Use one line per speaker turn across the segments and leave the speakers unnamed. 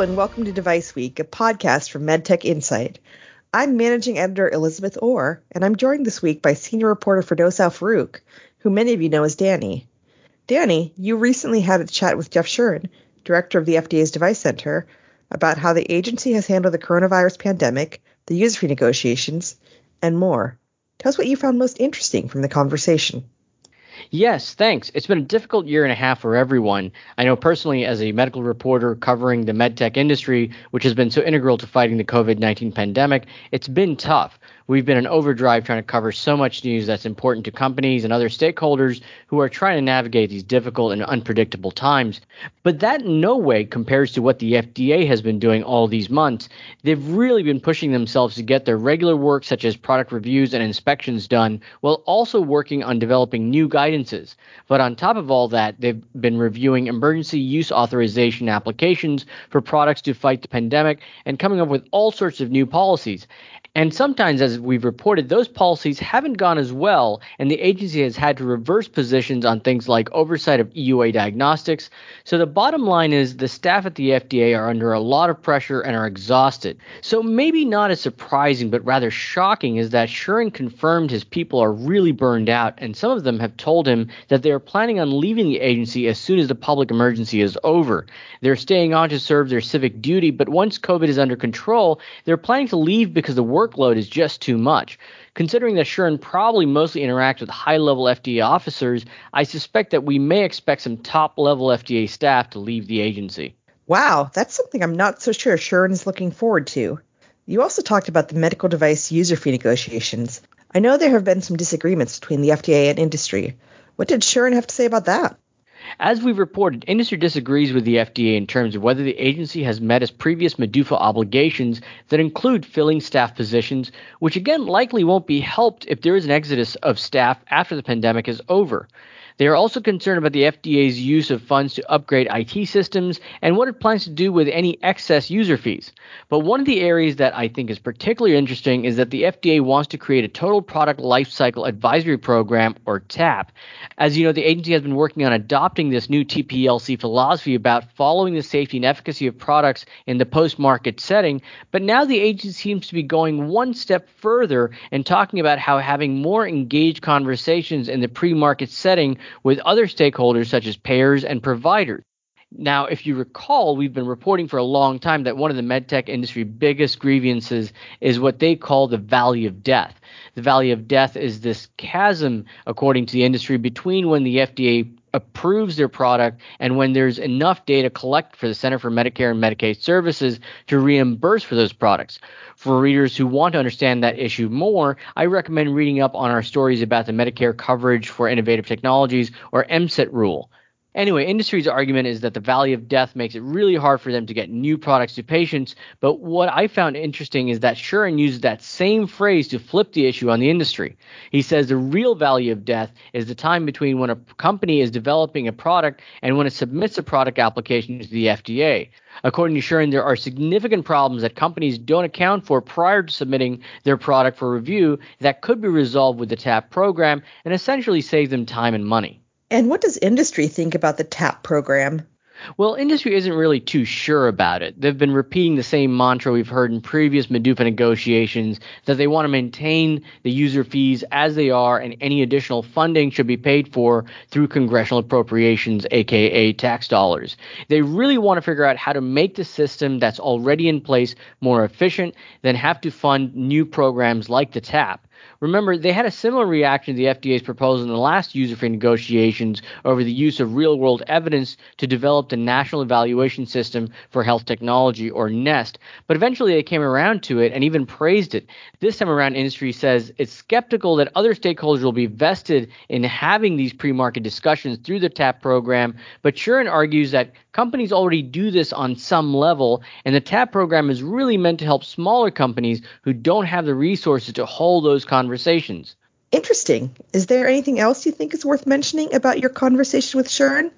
And welcome to Device Week, a podcast from MedTech Insight. I'm managing editor Elizabeth Orr, and I'm joined this week by senior reporter Ferdous Al-Faruque, who many of you know as Danny. Danny, you recently had a chat with Jeff Shuren, director of the FDA's Device Center, about how the agency has handled the coronavirus pandemic, the user fee negotiations, and more. Tell us what you found most interesting from the conversation.
Yes, thanks. It's been a difficult year and a half for everyone. I know personally, as a medical reporter covering the medtech industry, which has been so integral to fighting the COVID 19 pandemic, it's been tough. We've been in overdrive trying to cover so much news that's important to companies and other stakeholders who are trying to navigate these difficult and unpredictable times. But that in no way compares to what the FDA has been doing all these months. They've really been pushing themselves to get their regular work, such as product reviews and inspections, done, while also working on developing new guidances. But on top of all that, they've been reviewing emergency use authorization applications for products to fight the pandemic and coming up with all sorts of new policies. And sometimes, as we've reported, those policies haven't gone as well, and the agency has had to reverse positions on things like oversight of EUA diagnostics. So the bottom line is the staff at the FDA are under a lot of pressure and are exhausted. So maybe not as surprising, but rather shocking is that Shuren confirmed his people are really burned out, and some of them have told him that they are planning on leaving the agency as soon as the public emergency is over. They're staying on to serve their civic duty, but once COVID is under control, they're planning to leave because the workload is just too much. Considering that Shuren probably mostly interacts with high level FDA officers, I suspect that we may expect some top level FDA staff to leave the agency.
Wow, that's something I'm not so sure Shuren is looking forward to. You also talked about the medical device user fee negotiations. I know there have been some disagreements between the FDA and industry. What did Shuren have to say about that?
As we've reported, industry disagrees with the FDA in terms of whether the agency has met its previous MDUFA obligations that include filling staff positions, which again likely won't be helped if there is an exodus of staff after the pandemic is over. They are also concerned about the FDA's use of funds to upgrade IT systems and what it plans to do with any excess user fees. But one of the areas that I think is particularly interesting is that the FDA wants to create a total product lifecycle advisory program, or TAP. As you know, the agency has been working on adopting this new TPLC philosophy about following the safety and efficacy of products in the post market setting. But now the agency seems to be going one step further and talking about how having more engaged conversations in the pre market setting with other stakeholders such as payers and providers. Now, if you recall, we've been reporting for a long time that one of the medtech industry biggest grievances is what they call the valley of death. The valley of death is this chasm, according to the industry, between when the FDA approves their product and when there's enough data collected for the Center for Medicare and Medicaid Services to reimburse for those products. For readers who want to understand that issue more, I recommend reading up on our stories about the Medicare coverage for innovative technologies or MCIT rule. Anyway, industry's argument is that the valley of death makes it really hard for them to get new products to patients. But what I found interesting is that Shuren uses that same phrase to flip the issue on the industry. He says the real valley of death is the time between when a company is developing a product and when it submits a product application to the FDA. According to Shuren, there are significant problems that companies don't account for prior to submitting their product for review that could be resolved with the TAP program and essentially save them time and money.
And what does industry think about the TAP program?
Well, industry isn't really too sure about it. They've been repeating the same mantra we've heard in previous MDUFA negotiations that they want to maintain the user fees as they are, and any additional funding should be paid for through congressional appropriations, aka tax dollars. They really want to figure out how to make the system that's already in place more efficient than have to fund new programs like the TAP. Remember, they had a similar reaction to the FDA's proposal in the last user fee negotiations over the use of real world evidence to develop the National Evaluation System for Health Technology, or NEST, but eventually they came around to it and even praised it. This time around, industry says it's skeptical that other stakeholders will be vested in having these pre market discussions through the TAP program, but Shuren argues that companies already do this on some level, and the TAP program is really meant to help smaller companies who don't have the resources to hold those conversations.
Interesting. Is there anything else you think is worth mentioning about your conversation with Shuren?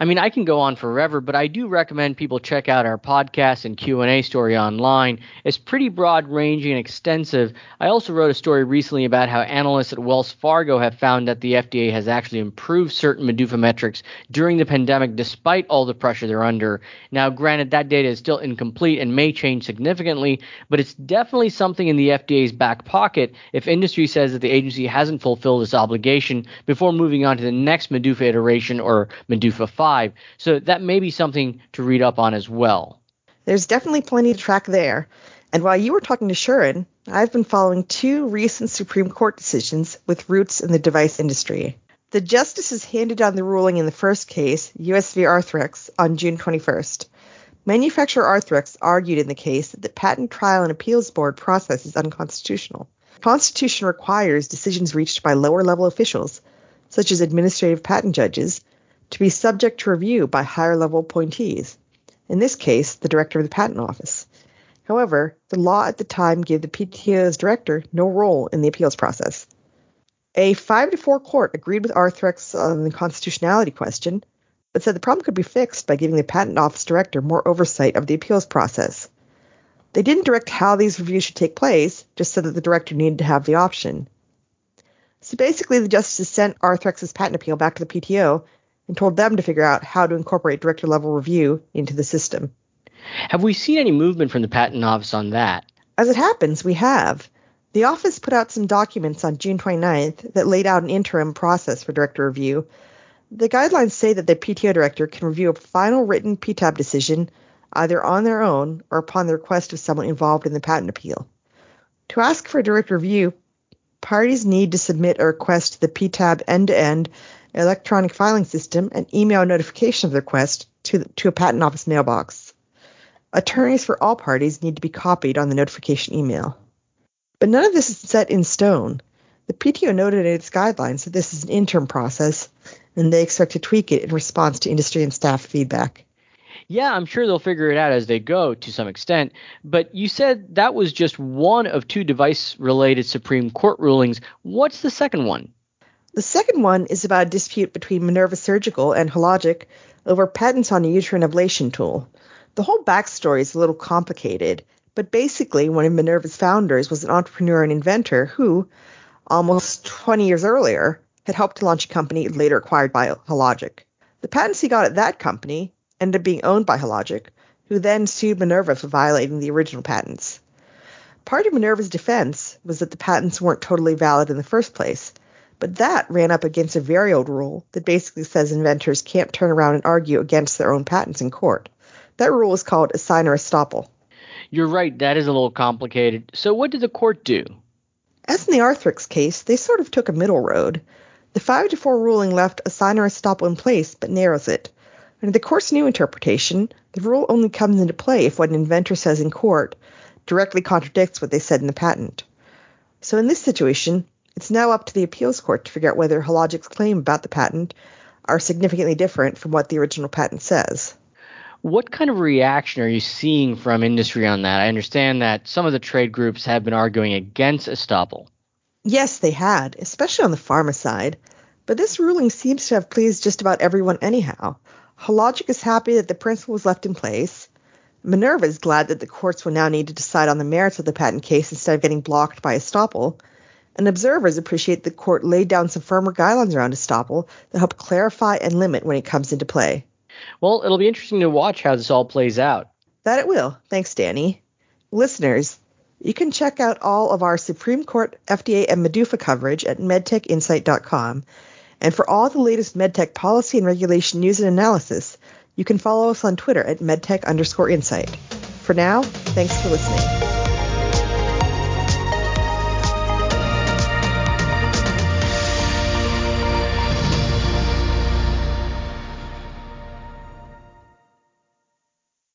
I mean, I can go on forever, but I do recommend people check out our podcast and Q&A story online. It's pretty broad ranging and extensive. I also wrote a story recently about how analysts at Wells Fargo have found that the FDA has actually improved certain MDUFA metrics during the pandemic despite all the pressure they're under. Now, granted that data is still incomplete and may change significantly, but it's definitely something in the FDA's back pocket if industry says that the agency hasn't fulfilled its obligation before moving on to the next MDUFA iteration or MDUFA 5. So that may be something to read up on as well.
There's definitely plenty to track there. And while you were talking to Shuren, I've been following two recent Supreme Court decisions with roots in the device industry. The justices handed down the ruling in the first case, US v. Arthrex, on June 21st. Manufacturer Arthrex argued in the case that the Patent Trial and Appeals Board process is unconstitutional. The Constitution requires decisions reached by lower level officials, such as administrative patent judges, to be subject to review by higher level appointees, in this case, the director of the Patent Office. However, the law at the time gave the PTO's director no role in the appeals process. A 5 to 4 court agreed with Arthrex on the constitutionality question, but said the problem could be fixed by giving the Patent Office director more oversight of the appeals process. They didn't direct how these reviews should take place, just said that the director needed to have the option. So basically, the justices sent Arthrex's patent appeal back to the PTO and told them to figure out how to incorporate director level review into the system.
Have we seen any movement from the Patent Office on that?
As it happens, we have. The office put out some documents on June 29th that laid out an interim process for director review. The guidelines say that the PTO director can review a final written PTAB decision either on their own or upon the request of someone involved in the patent appeal. To ask for a direct review, parties need to submit a request to the PTAB end-to-end electronic filing system and email notification of the request to, to a patent office mailbox. Attorneys for all parties need to be copied on the notification email. But none of this is set in stone. The PTO noted in its guidelines that this is an interim process, and they expect to tweak it in response to industry and staff feedback.
Yeah, I'm sure they'll figure it out as they go to some extent. But you said that was just one of two device related Supreme Court rulings. What's the second one?
The second one is about a dispute between Minerva Surgical and Hologic over patents on a uterine ablation tool. The whole backstory is a little complicated, but basically, one of Minerva's founders was an entrepreneur and inventor who, almost 20 years earlier, had helped to launch a company later acquired by Hologic. The patents he got at that company ended up being owned by Hologic, who then sued Minerva for violating the original patents. Part of Minerva's defense was that the patents weren't totally valid in the first place, but that ran up against a very old rule that basically says inventors can't turn around and argue against their own patents in court. That rule is called assignor estoppel.
You're right, that is a little complicated. So, what did the court do?
As in the Arthrex case, they sort of took a middle road. The 5 to 4 ruling left assignor estoppel in place but narrows it. Under the court's new interpretation, the rule only comes into play if what an inventor says in court directly contradicts what they said in the patent. So in this situation, it's now up to the appeals court to figure out whether Hologic's claim about the patent are significantly different from what the original patent says.
What kind of reaction are you seeing from industry on that? I understand that some of the trade groups have been arguing against estoppel.
Yes, they had, especially on the pharma side. But this ruling seems to have pleased just about everyone anyhow. Hologic is happy that the principle was left in place. Minerva is glad that the courts will now need to decide on the merits of the patent case instead of getting blocked by estoppel and observers appreciate the court laid down some firmer guidelines around estoppel that help clarify and limit when it comes into play.
Well, it'll be interesting to watch how this all plays out.
That it will. Thanks, Danny. Listeners, you can check out all of our Supreme Court, FDA, and MDUFA coverage at medtechinsight.com. And for all the latest medtech policy and regulation news and analysis, you can follow us on Twitter at medtech underscore insight. For now, thanks for listening.